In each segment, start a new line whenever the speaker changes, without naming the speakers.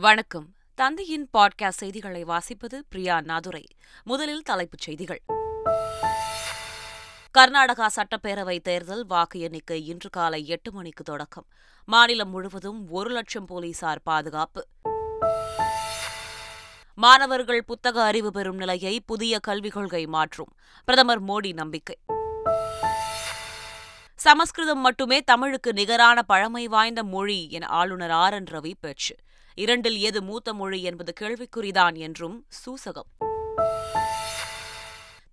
வணக்கம். தந்தையின் பாட்காஸ்ட் செய்திகளை வாசிப்பது பிரியா நாதுரை. முதலில் தலைப்புச் செய்திகள். கர்நாடகா சட்டப்பேரவை தேர்தல் வாக்கு எண்ணிக்கை இன்று காலை எட்டு மணிக்கு தொடக்கம். மாநிலம் முழுவதும் ஒரு லட்சம் போலீசார் பாதுகாப்பு. மாணவர்கள் புத்தக அறிவு பெறும் நிலையை புதிய கல்விக் கொள்கை மாற்றும். பிரதமர் மோடி நம்பிக்கை. சமஸ்கிருதம் மட்டுமே தமிழுக்கு நிகரான பழமை வாய்ந்த மொழி என ஆளுநர் ஆர் என் ரவி பேச்சு. இரண்டில் எது மூத்த மொழி என்பது கேள்விக்குறிதான் என்றும் சூசகம்.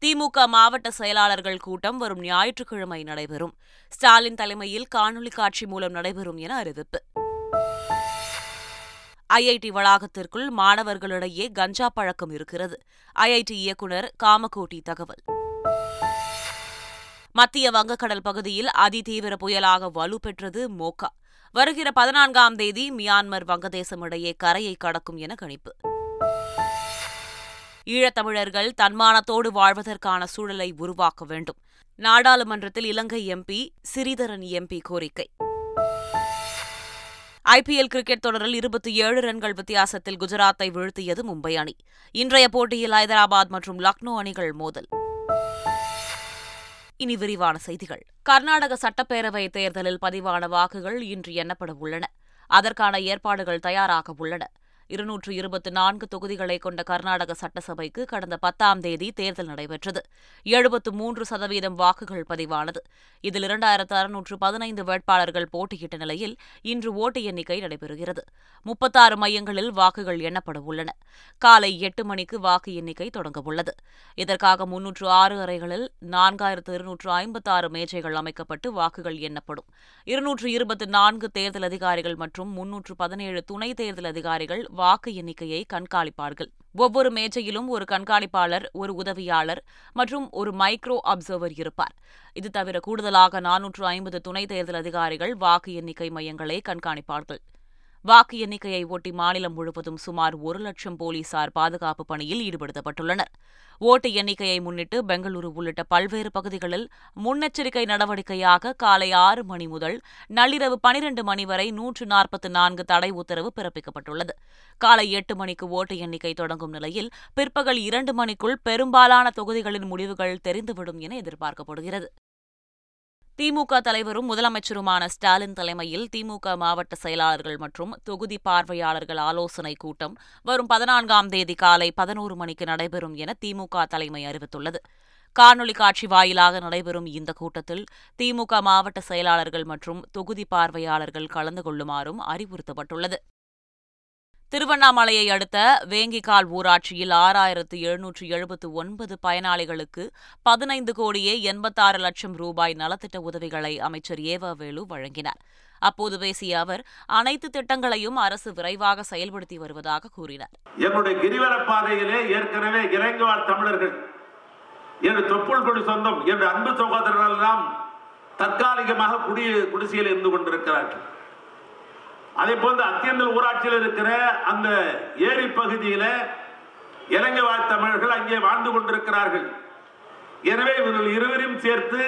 திமுக மாவட்ட செயலாளர்கள் கூட்டம் வரும் ஞாயிற்றுக்கிழமை நடைபெறும். ஸ்டாலின் தலைமையில் காணொலி காட்சி மூலம் நடைபெறும் என அறிவிப்பு. ஐஐடி வளாகத்திற்குள் மாணவர்களிடையே கஞ்சா பழக்கம் இருக்கிறது. ஐஐடி இயக்குநர் காமகோட்டி தகவல். மத்திய வங்கக்கடல் பகுதியில் அதிதீவிர புயலாக வலுப்பெற்றது மோகா வருகிற பதினான்காம் தேதி மியான்மர் வங்கதேசம் இடையே கரையை கடக்கும் என கணிப்பு. ஈழத்தமிழர்கள் தன்மானத்தோடு வாழ்வதற்கான சூழலை உருவாக்க வேண்டும். நாடாளுமன்றத்தில் இலங்கை எம்பி சிறிதரன் எம்பி கோரிக்கை. ஐபிஎல் கிரிக்கெட் தொடரில் இருபத்தி ஏழு ரன்கள் வித்தியாசத்தில் குஜராத்தை வீழ்த்தியது மும்பை அணி. இன்றைய போட்டியில் ஐதராபாத் மற்றும் லக்னோ அணிகள் மோதல். இனி விரிவான செய்திகள். கர்நாடக சட்டப்பேரவை தேர்தலில் பதிவான வாக்குகள் இன்று எண்ணப்பட உள்ளன. அதற்கான ஏற்பாடுகள் தயாராக உள்ளன. இருநூற்று இருபத்தி நான்கு தொகுதிகளை கொண்ட கர்நாடக சட்டசபைக்கு கடந்த பத்தாம் தேதி தேர்தல் நடைபெற்றது. எழுபத்து மூன்று சதவீதம் வாக்குகள் பதிவானது. இதில் இரண்டாயிரத்து அறுநூற்று பதினைந்து வேட்பாளர்கள் போட்டியிட்ட நிலையில் இன்று ஓட்டு எண்ணிக்கை நடைபெறுகிறது. முப்பத்தாறு மையங்களில் வாக்குகள் எண்ணப்பட உள்ளன. காலை எட்டு மணிக்கு வாக்கு எண்ணிக்கை தொடங்கவுள்ளது இதற்காக முன்னூற்று ஆறு அறைகளில் நான்காயிரத்து இருநூற்று ஐம்பத்தாறு மேஜைகள் அமைக்கப்பட்டு வாக்குகள் எண்ணப்படும். இருநூற்று இருபத்தி நான்கு தேர்தல் அதிகாரிகள் மற்றும் முன்னூற்று பதினேழு துணை தேர்தல் அதிகாரிகள் வாக்கு எண்ணிக்கையை கண்காணிப்பார்கள். ஒவ்வொரு மேஜையிலும் ஒரு கண்காணிப்பாளர் ஒரு உதவியாளர் மற்றும் ஒரு மைக்ரோ அப்சர்வர் இருப்பார். இது தவிர கூடுதலாக நானூற்று ஐம்பது துணை தேர்தல் அதிகாரிகள் வாக்கு எண்ணிக்கை மையங்களை கண்காணிப்பார்கள். வாக்கு எண்ணிக்கையை ஒட்டி மாநிலம் முழுவதும் சுமார் ஒரு லட்சம் போலீசார் பாதுகாப்பு பணியில் ஈடுபடுத்தப்பட்டுள்ளனர். ஓட்டு எண்ணிக்கையை முன்னிட்டு பெங்களூரு உள்ளிட்ட பல்வேறு பகுதிகளில் முன்னெச்சரிக்கை நடவடிக்கையாக காலை ஆறு மணி முதல் நள்ளிரவு பனிரண்டு மணி வரை நூற்று நாற்பத்தி நான்கு தடை உத்தரவு பிறப்பிக்கப்பட்டுள்ளது. காலை எட்டு மணிக்கு ஓட்டு எண்ணிக்கை தொடங்கும் நிலையில் பிற்பகல் இரண்டு மணிக்குள் பெரும்பாலான தொகுதிகளின் முடிவுகள் தெரிந்துவிடும் என எதிர்பார்க்கப்படுகிறது. திமுக தலைவரும் முதலமைச்சருமான ஸ்டாலின் தலைமையில் திமுக மாவட்ட செயலாளர்கள் மற்றும் தொகுதி பார்வையாளர்கள் ஆலோசனைக் கூட்டம் வரும் பதினான்காம் தேதி காலை பதினோரு மணிக்கு நடைபெறும் என திமுக தலைமை அறிவித்துள்ளது. காணொலி காட்சி வாயிலாக நடைபெறும் இந்த கூட்டத்தில் திமுக மாவட்ட செயலாளர்கள் மற்றும் தொகுதி பார்வையாளர்கள் கலந்து கொள்ளுமாறும் அறிவுறுத்தப்பட்டுள்ளது. திருவண்ணாமலையை அடுத்த வேங்கிக்கால் ஊராட்சியில் ஆறாயிரத்து எழுநூற்று எழுபத்து ஒன்பது பயனாளிகளுக்கு பதினைந்து கோடியே எண்பத்தாறு லட்சம் ரூபாய் நலத்திட்ட உதவிகளை அமைச்சர் ஏவவேலு வழங்கினார். அப்போது பேசிய அவர் அனைத்து திட்டங்களையும் அரசு விரைவாக செயல்படுத்தி வருவதாக கூறினார்.
என்னுடைய கிரிவல பாதையிலே ஏற்கனவே இலங்கைவாழ் தமிழர்கள் என்று தொப்புள் கொடி சொந்தம் என்று அன்பு சகோதரர்கள் எல்லாம் தற்காலிகமாக குடி குடிசையில் இருந்து கொண்டிருக்கிறார்கள். அதே போன்று அத்தியந்தல் ஊராட்சியில் இருக்கிற அந்த ஏரி பகுதியில் இலங்கை வாழ் தமிழர்கள் அங்கே வாழ்ந்து கொண்டிருக்கிறார்கள். எனவே இவர்கள் இருவரையும் சேர்த்து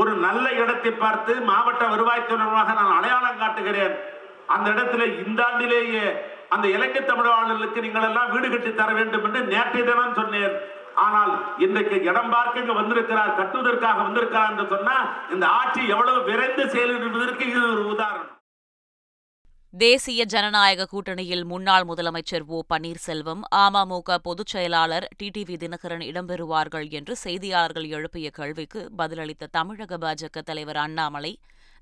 ஒரு நல்ல இடத்தை பார்த்து மாவட்ட வருவாய் தொடர்பாக நான் அடையாளம் காட்டுகிறேன். அந்த இடத்துல இந்த ஆண்டிலேயே அந்த இலங்கை தமிழர்களுக்கு நீங்கள் எல்லாம் வீடு கட்டி தர வேண்டும் என்று நேற்றைய தினம் சொன்னேன். ஆனால் இன்றைக்கு இடம் பார்க்க இங்க வந்திருக்கிறார் கட்டுவதற்காக வந்திருக்கிறார் என்று சொன்னா இந்த ஆட்சி எவ்வளவு விரைந்து செயல்படுவதற்கு இது ஒரு உதாரணம்.
தேசிய ஜனநாயக கூட்டணியில் முன்னாள் முதலமைச்சர் ஓ பன்னீர்செல்வம் அமமுக பொதுச் செயலாளர் டிடிவி தினகரன் இடம்பெறுவார்கள் என்று செய்தியாளர்கள் எழுப்பிய கேள்விக்கு பதிலளித்த தமிழக பாஜக தலைவர் அண்ணாமலை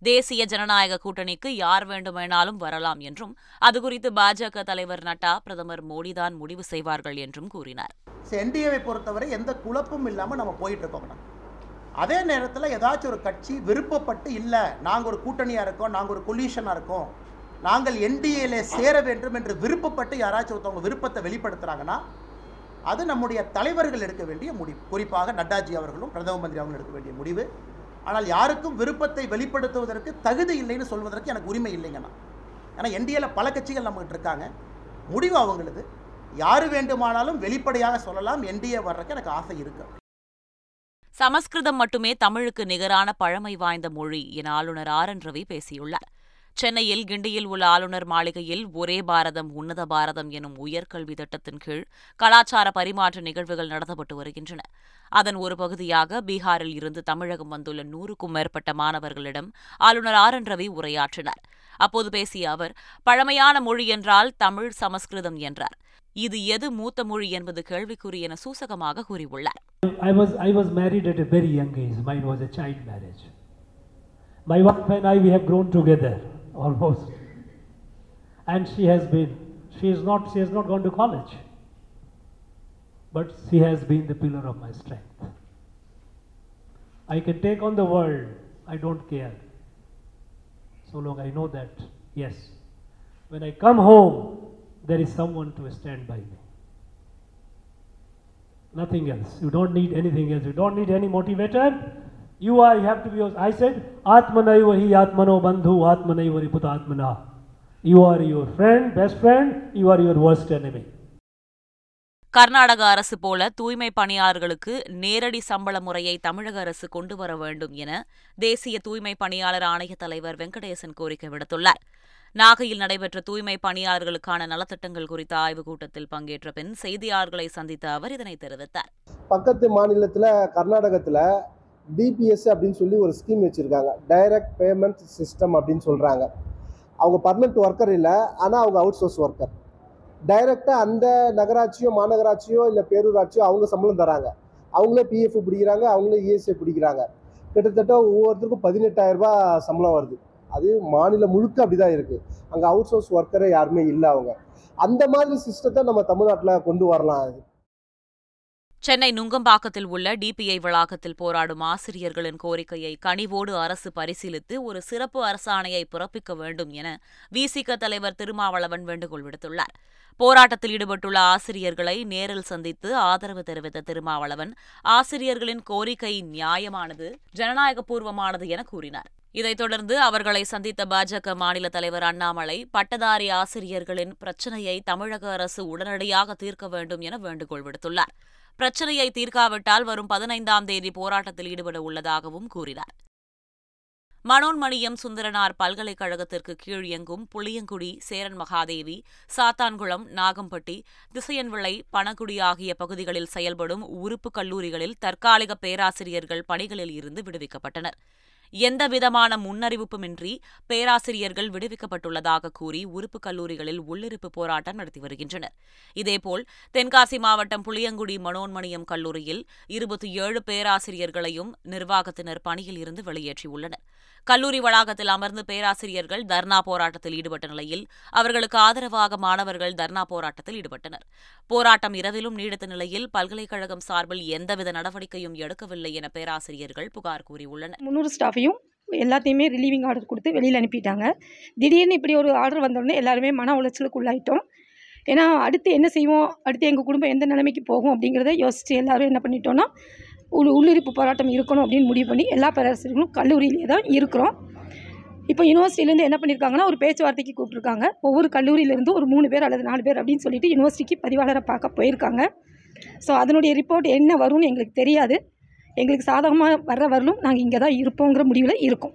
தேசிய ஜனநாயக கூட்டணிக்கு யார் வேண்டுமானாலும் வரலாம் என்றும் அதுகுறித்து பாஜக தலைவர் நட்டா பிரதமர் மோடிதான் முடிவு செய்வார்கள் என்றும் கூறினார்.
என்டிஏவை பொறுத்தவரை எந்த குழப்பமும் இல்லாமல் நம்ம போயிட்டு இருக்கோம் அதே நேரத்தில் ஏதாச்சும் ஒரு கட்சி விருப்பப்பட்டு இல்லை நாங்கள் ஒரு கூட்டணியாக இருக்கோம் நாங்கள் ஒரு கொல்யூஷனாக இருக்கோம் நாங்கள் என்டிஏல சேர வேண்டும் என்று விருப்பப்பட்டு யாராச்சும் ஒருத்தவங்க விருப்பத்தை வெளிப்படுத்துகிறாங்கன்னா அது நம்முடைய தலைவர்கள் எடுக்க வேண்டிய முடிவு. குறிப்பாக நட்டாஜி அவர்களும் பிரதம மந்திரி அவர்களும் எடுக்க வேண்டிய முடிவு. ஆனால் யாருக்கும் விருப்பத்தை வெளிப்படுத்துவதற்கு தகுதி இல்லைன்னு சொல்வதற்கு எனக்கு உரிமை இல்லைங்கண்ணா ஏன்னா என்டிஏல பல கட்சிகள் நம்மகிட்ட இருக்காங்க. முடிவு அவங்களது. யார் வேண்டுமானாலும் வெளிப்படையாக சொல்லலாம். என்டிஏ வர்றதுக்கு எனக்கு ஆசை இருக்கு.
சமஸ்கிருதம் மட்டுமே தமிழுக்கு நிகரான பழமை வாய்ந்த மொழி என ஆளுநர் ஆர் என் ரவி பேசியுள்ளார். சென்னையில் கிண்டியில் உள்ள ஆளுநர் மாளிகையில் ஒரே பாரதம் உன்னத பாரதம் எனும் உயர்கல்வி திட்டத்தின் கீழ் கலாச்சார பரிமாற்ற நிகழ்வுகள் நடத்தப்பட்டு வருகின்றன. அதன் ஒரு பகுதியாக பீகாரில் இருந்து தமிழகம் வந்துள்ள நூறுக்கும் மேற்பட்ட மாணவர்களிடம் ஆளுநர் ஆர். என். ரவி உரையாற்றினார். அப்போது பேசிய அவர் பழமையான மொழி என்றால் தமிழ் சமஸ்கிருதம் என்றார். இது எது மூத்த மொழி என்பது கேள்விக்குறி என சூசகமாக கூறியுள்ளார்.
I was, I was married at a very young age. Mine was a child marriage. My wife and I, we have grown together. Almost. And she has been, she is not, she has not gone to college. But she has been the pillar of my strength. I can take on the world, I don't care. So long I know that, yes, when I come home, there is someone to stand by me. Nothing else. You don't need anything else. You don't need any motivator. You are, you have to be yours. I said, Atmanaiva hi Atmano Bandhu, Atmanaiva Riputa Atmana. You are your friend, best friend, you are your worst enemy.
Karnataka அரசு போல தூய்மை பணியாளர்களுக்கு நேரடி சம்பள முறையை தமிழக அரசு கொண்டு வர வேண்டும் என தேசிய தூய்மை பணியாளர் ஆணைய தலைவர் வெங்கடேசன் கோரிக்கை விடுத்துள்ளார் நாகையில் நடைபெற்ற தூய்மை பணியாளர்களுக்கான நலத்திட்டங்கள் குறித்த ஆய்வுக் கூட்டத்தில் பங்கேற்ற பின் செய்தியாளர்களை சந்தித்த அவர் இதனை தெரிவித்தார்
பக்கத்து மாநிலத்தில் கர்நாடகத்தில் டிபிஎஸ் அப்படின்னு சொல்லி ஒரு ஸ்கீம் வச்சுருக்காங்க. டைரக்ட் பேமெண்ட் சிஸ்டம் அப்படின்னு சொல்கிறாங்க அவங்க பர்மனெண்ட் ஒர்க்கர் இல்லை ஆனால் அவங்க அவுட் சோர்ஸ் ஒர்க்கர் டைரெக்டாக அந்த நகராட்சியோ மாநகராட்சியோ இல்லை பேரூராட்சியோ அவங்க சம்பளம் தராங்க. அவங்களே பிஎஃப் பிடிக்கிறாங்க அவங்களே இஎஸ்ஐ பிடிக்கிறாங்க. கிட்டத்தட்ட ஒவ்வொருத்தருக்கும் பதினெட்டாயிரரூபா சம்பளம் வருது. அது மாநிலம் முழுக்க அப்படி தான் இருக்குது அங்கே அவுட் சோர்ஸ் ஒர்க்கரே யாருமே இல்லை அவங்க. அந்த மாதிரி சிஸ்டத்தை நம்ம தமிழ்நாட்டில் கொண்டு வரலாம்.
சென்னை நுங்கம்பாக்கத்தில் உள்ள டிபிஐ வளாகத்தில் போராடும் ஆசிரியர்களின் கோரிக்கையை கனிவோடு அரசு பரிசீலித்து ஒரு சிறப்பு அரசாணையை பிறப்பிக்க வேண்டும் என விசிக தலைவர் திருமாவளவன் வேண்டுகோள் விடுத்துள்ளார். போராட்டத்தில் ஈடுபட்டுள்ள ஆசிரியர்களை நேரில் சந்தித்து ஆதரவு தெரிவித்த திருமாவளவன் ஆசிரியர்களின் கோரிக்கை நியாயமானது ஜனநாயகபூர்வமானது என கூறினார். இதைத் தொடர்ந்து அவர்களை சந்தித்த பாஜக மாநில தலைவர் அண்ணாமலை பட்டதாரி ஆசிரியர்களின் பிரச்சினையை தமிழக அரசு உடனடியாக தீர்க்க வேண்டும் என வேண்டுகோள் விடுத்துள்ளார். பிரச்சனையை தீர்க்காவிட்டால் வரும் பதினைந்தாம் தேதி போராட்டத்தில் ஈடுபட உள்ளதாகவும் கூறினார். மனோன்மணியம் சுந்தரனார் பல்கலைக்கழகத்திற்கு கீழ் இயங்கும் புளியங்குடி சேரன் மகாதேவி சாத்தான்குளம் நாகம்பட்டி திசையன்விளை பணகுடி ஆகிய பகுதிகளில் செயல்படும் உறுப்பு கல்லூரிகளில் தற்காலிக பேராசிரியர்கள் பணிகளில் இருந்து விடுவிக்கப்பட்டனர். எந்தவிதமான முன்னறிவிப்புமின்றி பேராசிரியர்கள் விடுவிக்கப்பட்டுள்ளதாக கூறி உறுப்பு கல்லூரிகளில் உள்ளிருப்பு போராட்டம் நடத்தி வருகின்றனர். இதேபோல் தென்காசி மாவட்டம் புளியங்குடி மனோன்மணியம் கல்லூரியில் இருபத்தி ஏழு பேராசிரியர்களையும் நிர்வாகத்தினர் பணியில் இருந்து வெளியேற்றியுள்ளனர். கல்லூரி வளாகத்தில் அமர்ந்து பேராசிரியர்கள் தர்ணா போராட்டத்தில் ஈடுபட்ட நிலையில் அவர்களுக்கு ஆதரவாக மாணவர்கள் தர்ணா போராட்டத்தில் ஈடுபட்டனர். போராட்டம் இரவிலும் நீடித்த நிலையில் பல்கலைக்கழகம் சார்பில் எந்தவித நடவடிக்கையும் எடுக்கவில்லை என பேராசிரியர்கள் புகார் கூறியுள்ளனர்.
எல்லாரையும் எல்லாத்தையுமே ரிலீவிங் ஆர்டர் கொடுத்து வெளியில் அனுப்பிட்டாங்க. திடீர்னு இப்படி ஒரு ஆர்டர் வந்தோடனே எல்லாருமே மன உளைச்சலுக்கு உள்ளாயிட்டோம் ஏன்னா அடுத்து என்ன செய்வோம்? அடுத்து எங்கள் குடும்பம் எந்த நிலைமைக்கு போகும் அப்படிங்கிறத யோசித்து எல்லாரும் என்ன பண்ணிட்டோன்னா உள் உள்ளிருப்பு போராட்டம் இருக்கணும் அப்படின்னு முடிவு பண்ணி எல்லா பேராசிரியர்களும் கல்லூரியிலே தான் இருக்கிறோம். இப்போ யூனிவர்சிட்டிலேருந்து என்ன பண்ணியிருக்காங்கன்னா ஒரு பேச்சுவார்த்தைக்கு கூப்பிட்ருக்காங்க ஒவ்வொரு கல்லூரியிலேருந்து ஒரு மூணு பேர் அல்லது நாலு பேர் அப்படின்னு சொல்லிட்டு யூனிவர்சிட்டிக்கு பதிவாளரை பார்க்க போயிருக்காங்க. ஸோ அதனுடைய ரிப்போர்ட் என்ன வரும்னு எங்களுக்கு தெரியாது. எங்களுக்கு சாதகமாக வர்ற வரலும் நாங்கள் இங்கே தான் இருப்போங்கிற முடிவில் இருக்கோம்.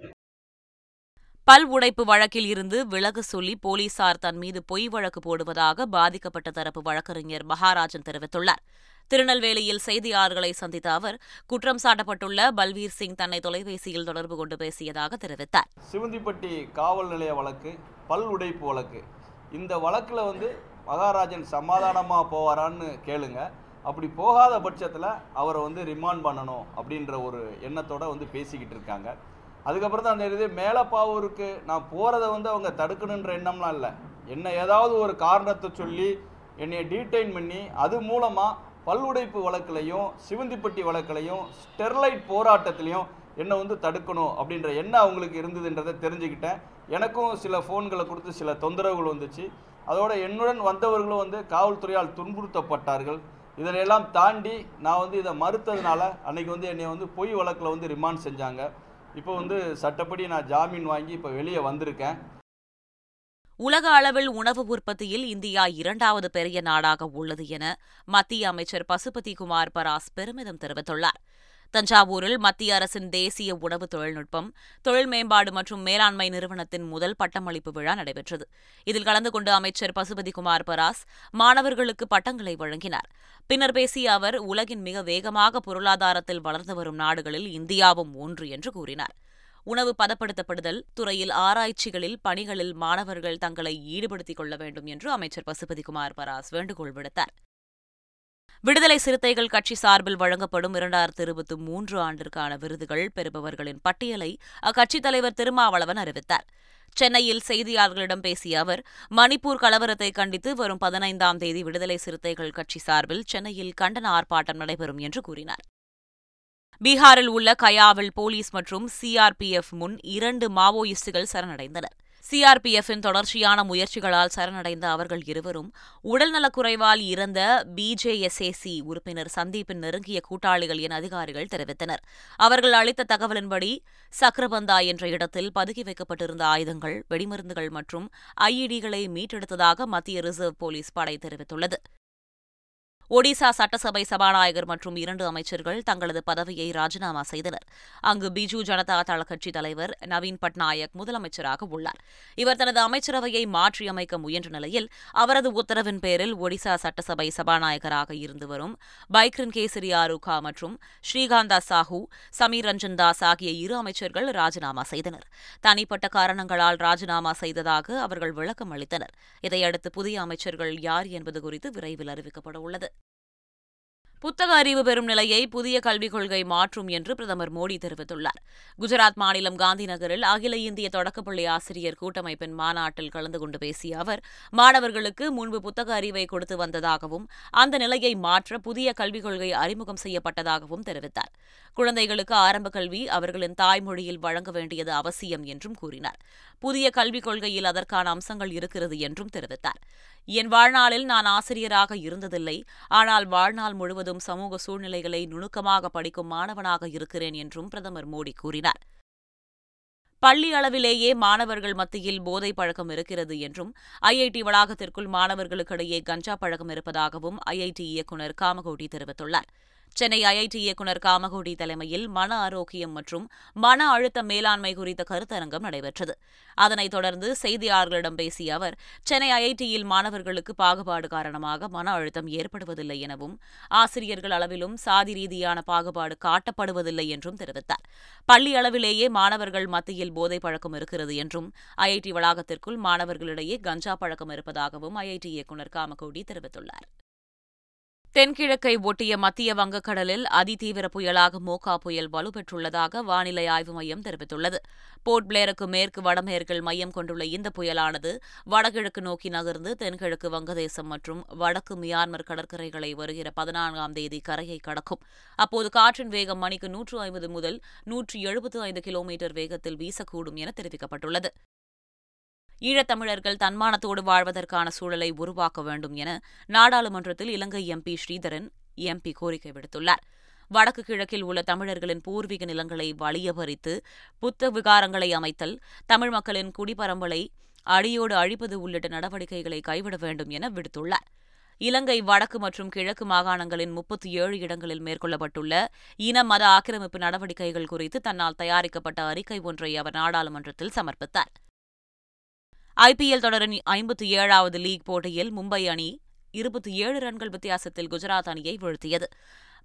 பல் உடைப்பு வழக்கில் இருந்து விலக சொல்லி போலீசார் தன் மீது பொய் வழக்கு போடுவதாக பாதிக்கப்பட்ட தரப்பு வழக்கறிஞர் மகாராஜன் தெரிவித்துள்ளார். திருநெல்வேலியில் செய்தியாளர்களை சந்தித்த அவர் குற்றம் சாட்டப்பட்டுள்ள பல்வீர் சிங் தன்னை தொலைபேசியில் தொடர்பு கொண்டு பேசியதாக தெரிவித்தார்.
சிவந்திப்பட்டி காவல் நிலைய வழக்கு பல் உடைப்பு வழக்கு. இந்த வழக்கில் வந்து மகாராஜன் சமாதானமாக போவாரான்னு கேளுங்க. அப்படி போகாத பட்சத்தில் அவரை வந்து ரிமாண்ட் பண்ணணும் அப்படின்ற ஒரு எண்ணத்தோட வந்து பேசிக்கிட்டு இருக்காங்க. அதுக்கப்புறம் தான் அந்த இது மேலப்பாவூருக்கு நான் போகிறத வந்து அவங்க தடுக்கணுன்ற எண்ணம்லாம் இல்லை. என்ன ஏதாவது ஒரு காரணத்தை சொல்லி என்னை டீடைன் பண்ணி அது மூலமாக பல்லுடைப்பு வழக்குலையும் சிவந்திப்பட்டி வழக்குலையும் ஸ்டெர்லைட் போராட்டத்திலையும் என்னை வந்து தடுக்கணும் அப்படின்ற எண்ணம் அவங்களுக்கு இருந்ததுன்றதை தெரிஞ்சுக்கிட்டேன். எனக்கும் சில ஃபோன்களை கொடுத்து சில தொந்தரவுகள் வந்துச்சு. அதோட என்னுடன் வந்தவர்களும் வந்து காவல்துறையால் துன்புறுத்தப்பட்டார்கள். இதனையெல்லாம் தாண்டி நான் வந்து இதை மறுத்ததுனால அன்னைக்கு வந்து என்னை வந்து பொய் வழக்கில் வந்து ரிமாண்ட் செஞ்சாங்க. இப்போ வந்து சட்டப்படி நான் ஜாமீன் வாங்கி இப்போ வெளியே வந்திருக்கேன்.
உலக அளவில் உணவு உற்பத்தியில் இந்தியா இரண்டாவது பெரிய நாடாக உள்ளது என மத்திய அமைச்சர் பசுபதி குமார் பராஸ் பெருமிதம் தெரிவித்துள்ளார். தஞ்சாவூரில் மத்திய அரசின் தேசிய உணவு தொழில்நுட்பம் தொழில் மேம்பாடு மற்றும் மேலாண்மை நிறுவனத்தின் முதல் பட்டமளிப்பு விழா நடைபெற்றது. இதில் கலந்து கொண்டு அமைச்சர் பசுபதிகுமார் பராஸ் மாணவர்களுக்கு பட்டங்களை வழங்கினார். பின்னர் பேசிய அவர் உலகின் மிக வேகமாக பொருளாதாரத்தில் வளர்ந்து வரும் நாடுகளில் இந்தியாவும் ஒன்று என்று கூறினார். உணவு பதப்படுத்தப்படுதல் துறையில் ஆராய்ச்சிகளில் பணிகளில் மாணவர்கள் தங்களை ஈடுபடுத்திக் கொள்ள வேண்டும் என்று அமைச்சர் பசுபதிகுமார் பராஸ் வேண்டுகோள் விடுத்தார். விடுதலை சிறுத்தைகள் கட்சி சார்பில் வழங்கப்படும் இரண்டாயிரத்து இருபத்தி மூன்று ஆண்டிற்கான விருதுகள் பெறுபவர்களின் பட்டியலை அக்கட்சித் தலைவர் திருமாவளவன் அறிவித்தார். சென்னையில் செய்தியாளர்களிடம் பேசிய அவர் மணிப்பூர் கலவரத்தை கண்டித்து வரும் பதினைந்தாம் தேதி விடுதலை சிறுத்தைகள் கட்சி சார்பில் சென்னையில் கண்டன ஆர்ப்பாட்டம் நடைபெறும் என்று கூறினார். பீகாரில் உள்ள கயாவில் போலீஸ் மற்றும் சிஆர்பிஎஃப் முன் இரண்டு மாவோயிஸ்டுகள் சரணடைந்தனர். சிஆர்பிஎஃப்பின் தொடர்ச்சியான முயற்சிகளால் சரணடைந்த அவர்கள் இருவரும் உடல்நலக்குறைவால் இறந்த பிஜேஎஸ்ஏசி உறுப்பினர் சந்தீப்பின் நெருங்கிய கூட்டாளிகள் என அதிகாரிகள் தெரிவித்தனர். அவர்கள் அளித்த தகவலின்படி சக்ரபந்தா என்ற இடத்தில் பதுக்கி வைக்கப்பட்டிருந்த ஆயுதங்கள் வெடிமருந்துகள் மற்றும் ஐஇடிகளை மீட்டெடுத்ததாக மத்திய ரிசர்வ் போலீஸ் படை தெரிவித்துள்ளது. ஒடிசா சட்டசபை சபாநாயகர் மற்றும் இரண்டு அமைச்சர்கள் தங்களது பதவியை ராஜினாமா செய்தனர். அங்கு பிஜு ஜனதா தள கட்சி தலைவர் நவீன் பட்நாயக் முதலமைச்சராக உள்ளார். இவர் தனது அமைச்சரவையை மாற்றியமைக்க முயன்ற நிலையில் அவரது உத்தரவின் பேரில் ஒடிசா சட்டசபை சபாநாயகராக இருந்து வரும் பைக்ரின் கேசரி ஆருகா மற்றும் ஸ்ரீகாந்தா சாஹூ சமீர் ரஞ்சன் தாஸ் ஆகிய இரு அமைச்சர்கள் ராஜினாமா செய்தனர். தனிப்பட்ட காரணங்களால் ராஜினாமா செய்ததாக அவர்கள் விளக்கம் அளித்தனர். இதையடுத்து புதிய அமைச்சர்கள் யார் என்பது குறித்து விரைவில் அறிவிக்கப்பட உள்ளது. புத்தக அறிவு பெறும் நிலையை புதிய கல்விக் கொள்கை மாற்றும் என்று பிரதமர் மோடி தெரிவித்துள்ளார். குஜராத் மாநிலம் காந்தி நகரில் அகில இந்திய தொடக்கப்பள்ளி ஆசிரியர் கூட்டமைப்பின் மாநாட்டில் கலந்து கொண்டு பேசிய அவர் மாணவர்களுக்கு முன்பு புத்தக அறிவை கொடுத்து வந்ததாகவும் அந்த நிலையை மாற்ற புதிய கல்விக் கொள்கை அறிமுகம் செய்யப்பட்டதாகவும் தெரிவித்தார். குழந்தைகளுக்கு ஆரம்ப கல்வி அவர்களின் தாய்மொழியில் வழங்க வேண்டியது அவசியம் என்றும் கூறினார். புதிய கல்விக் கொள்கையில் அதற்கான அம்சங்கள் இருக்கிறது என்றும் தெரிவித்தார். என் வாழ்நாளில் நான் ஆசிரியராக இருந்ததில்லை ஆனால் வாழ்நாள் முழுவதும் சமூக சூழ்நிலைகளை நுணுக்கமாக படிக்கும் மாணவனாக இருக்கிறேன் என்றும் பிரதமர் மோடி கூறினார். பள்ளி அளவிலேயே மாணவர்கள் மத்தியில் போதை பழக்கம் இருக்கிறது என்றும் ஐஐடி வளாகத்திற்குள் மாணவர்களுக்கிடையே கஞ்சா பழக்கம் இருப்பதாகவும் ஐஐடி இயக்குநர் காமகோட்டி தெரிவித்துள்ளார். சென்னை ஐஐடி இயக்குநர் காமகோடி தலைமையில் மன ஆரோக்கியம் மற்றும் மன அழுத்த மேலாண்மை குறித்த கருத்தரங்கம் நடைபெற்றது. அதனைத் தொடர்ந்து செய்தியாளர்களிடம் பேசிய அவர் சென்னை ஐஐடியில் மாணவர்களுக்கு பாகுபாடு காரணமாக மன அழுத்தம் ஏற்படுவதில்லை எனவும் ஆசிரியர்கள் அளவிலும் சாதி ரீதியான பாகுபாடு காட்டப்படுவதில்லை என்றும் தெரிவித்தார். பள்ளி அளவிலேயே மாணவர்கள் மத்தியில் போதை பழக்கம் இருக்கிறது என்றும் ஐஐடி வளாகத்திற்குள் மாணவர்களிடையே கஞ்சா பழக்கம் இருப்பதாகவும் ஐஐடி இயக்குநர் காமகோடி தெரிவித்துள்ளார். தென்கிழக்கை ஒட்டிய மத்திய வங்கக்கடலில் அதிதீவிர புயலாக மோகா புயல் வலுப்பெற்றுள்ளதாக வானிலை ஆய்வு மையம் தெரிவித்துள்ளது. போர்ட் பிளேருக்கு மேற்கு வடமேற்கில் மையம் கொண்டுள்ள இந்த புயலானது வடகிழக்கு நோக்கி நகர்ந்து தென்கிழக்கு வங்கதேசம் மற்றும் வடக்கு மியான்மர் கடற்கரைகளை வருகிற பதினான்காம் தேதி கரையை கடக்கும். அப்போது காற்றின் வேகம் மணிக்கு நூற்று ஐம்பது முதல் நூற்று எழுபத்து ஐந்து கிலோமீட்டர் வேகத்தில் வீசக்கூடும் என தெரிவிக்கப்பட்டுள்ளது. ஈழத்தமிழர்கள் தன்மானத்தோடு வாழ்வதற்கான சூழலை உருவாக்க வேண்டும் என நாடாளுமன்றத்தில் இலங்கை எம்பி ஸ்ரீதரன் எம்பி கோரிக்கை விடுத்துள்ளார். வடக்கு கிழக்கில் உள்ள தமிழர்களின் பூர்வீக நிலங்களை வலியபறித்து புத்த விகாரங்களை அமைத்தல் தமிழ் மக்களின் குடிபரம்பலை அடியோடு அழிப்பது உள்ளிட்ட நடவடிக்கைகளை கைவிட வேண்டும் என விடுத்துள்ளார். இலங்கை வடக்கு மற்றும் கிழக்கு மாகாணங்களின் முப்பத்தி ஏழு இடங்களில் மேற்கொள்ளப்பட்டுள்ள இன மத ஆக்கிரமிப்பு நடவடிக்கைகள் குறித்து தன்னால் தயாரிக்கப்பட்ட அறிக்கை ஒன்றை அவர் நாடாளுமன்றத்தில் சமர்ப்பித்தார். ஐபிஎல் தொடரின் ஐம்பத்தி ஏழாவது லீக் போட்டியில் மும்பை அணி இருபத்தி ஏழு ரன்கள் வித்தியாசத்தில் குஜராத் அணியை வீழ்த்தியது.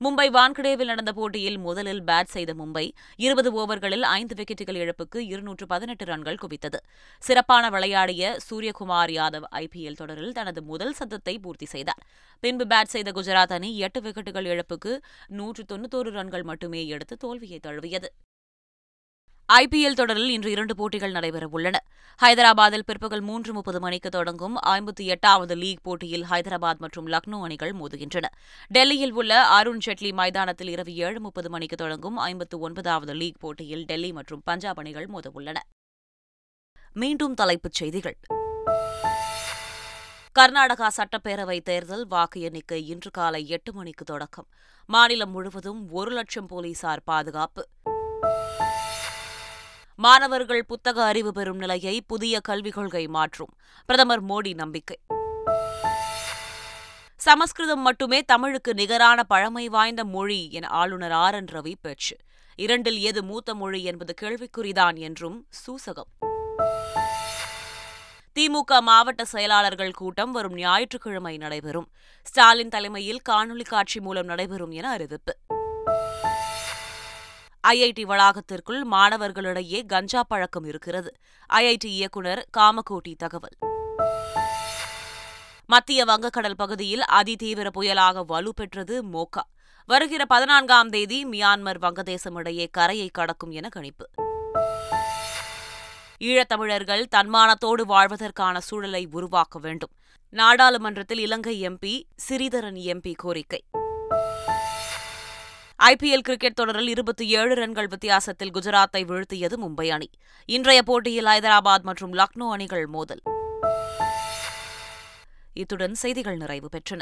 மும்பை வான்கடேவில் நடந்த போட்டியில் முதலில் பேட் செய்த மும்பை இருபது ஓவர்களில் ஐந்து விக்கெட்டுகள் இழப்புக்கு இருநூற்று பதினெட்டு ரன்கள் குவித்தது. சிறப்பான விளையாடிய சூரியகுமார் யாதவ் ஐபிஎல் தொடரில் தனது முதல் சதத்தை பூர்த்தி செய்தார். பின்பு பேட் செய்த குஜராத் அணி எட்டு விக்கெட்டுகள் இழப்புக்கு நூற்று தொன்னூத்தோரு ரன்கள் மட்டுமே எடுத்து தோல்வியை தழுவியது. ஐபிஎல் தொடரில் இன்று இரண்டு போட்டிகள் நடைபெறவுள்ளன. ஹைதராபாத்தில் பிற்பகல் மூன்று முப்பது மணிக்கு தொடங்கும் ஐம்பத்தி எட்டாவது லீக் போட்டியில் ஹைதராபாத் மற்றும் லக்னோ அணிகள் மோதுகின்றன. டெல்லியில் உள்ள அருண் ஜெட்லி மைதானத்தில் இரவு ஏழு முப்பது மணிக்கு தொடங்கும் ஐம்பத்து ஒன்பதாவது லீக் போட்டியில் டெல்லி மற்றும் பஞ்சாப் அணிகள் மோதவுள்ளன. மீண்டும் தலைப்புச் செய்திகள். கர்நாடகா சட்டப்பேரவை தேர்தல் வாக்கு எண்ணிக்கை இன்று காலை எட்டு மணிக்கு தொடக்கம். மாநிலம் முழுவதும் ஒரு லட்சம் போலீசார் பாதுகாப்பு. மாணவர்கள் புத்தக அறிவு பெறும் நிலையை புதிய கல்விக் கொள்கை மாற்றும். பிரதமர் மோடி நம்பிக்கை. சமஸ்கிருதம் மட்டுமே தமிழுக்கு நிகரான பழமை வாய்ந்த மொழி என ஆளுநர் ஆர் என் ரவி பேச்சு. இரண்டில் எது மூத்த மொழி என்பது கேள்விக்குறிதான் என்றும் சூசகம். திமுக மாவட்ட செயலாளர்கள் கூட்டம் வரும் ஞாயிற்றுக்கிழமை நடைபெறும். ஸ்டாலின் தலைமையில் காணொலி காட்சி மூலம் நடைபெறும் என அறிவிப்பு. ஐஐடி வளாகத்திற்குள் மாணவர்களிடையே கஞ்சா பழக்கம் இருக்கிறது. ஐஐடி இயக்குநர் காமகோட்டி தகவல். மத்திய வங்கக்கடல் பகுதியில் அதிதீவிர புயலாக வலுப்பெற்றது மோகா வருகிற பதினான்காம் தேதி மியான்மர் வங்கதேசம் இடையே கரையை கடக்கும் என கணிப்பு. ஈழத்தமிழர்கள் தன்மானத்தோடு வாழ்வதற்கான சூழலை உருவாக்க வேண்டும். நாடாளுமன்றத்தில் இலங்கை எம்பி சிறிதரன் எம்பி கோரிக்கை. ஐபிஎல் கிரிக்கெட் தொடரில் இருபத்தி ஏழு ரன்கள் வித்தியாசத்தில் குஜராத்தை வீழ்த்தியது மும்பை அணி. இன்றைய போட்டியில் ஐதராபாத் மற்றும் லக்னோ அணிகள் மோதல். இத்துடன் செய்திகள் நிறைவு பெற்றன.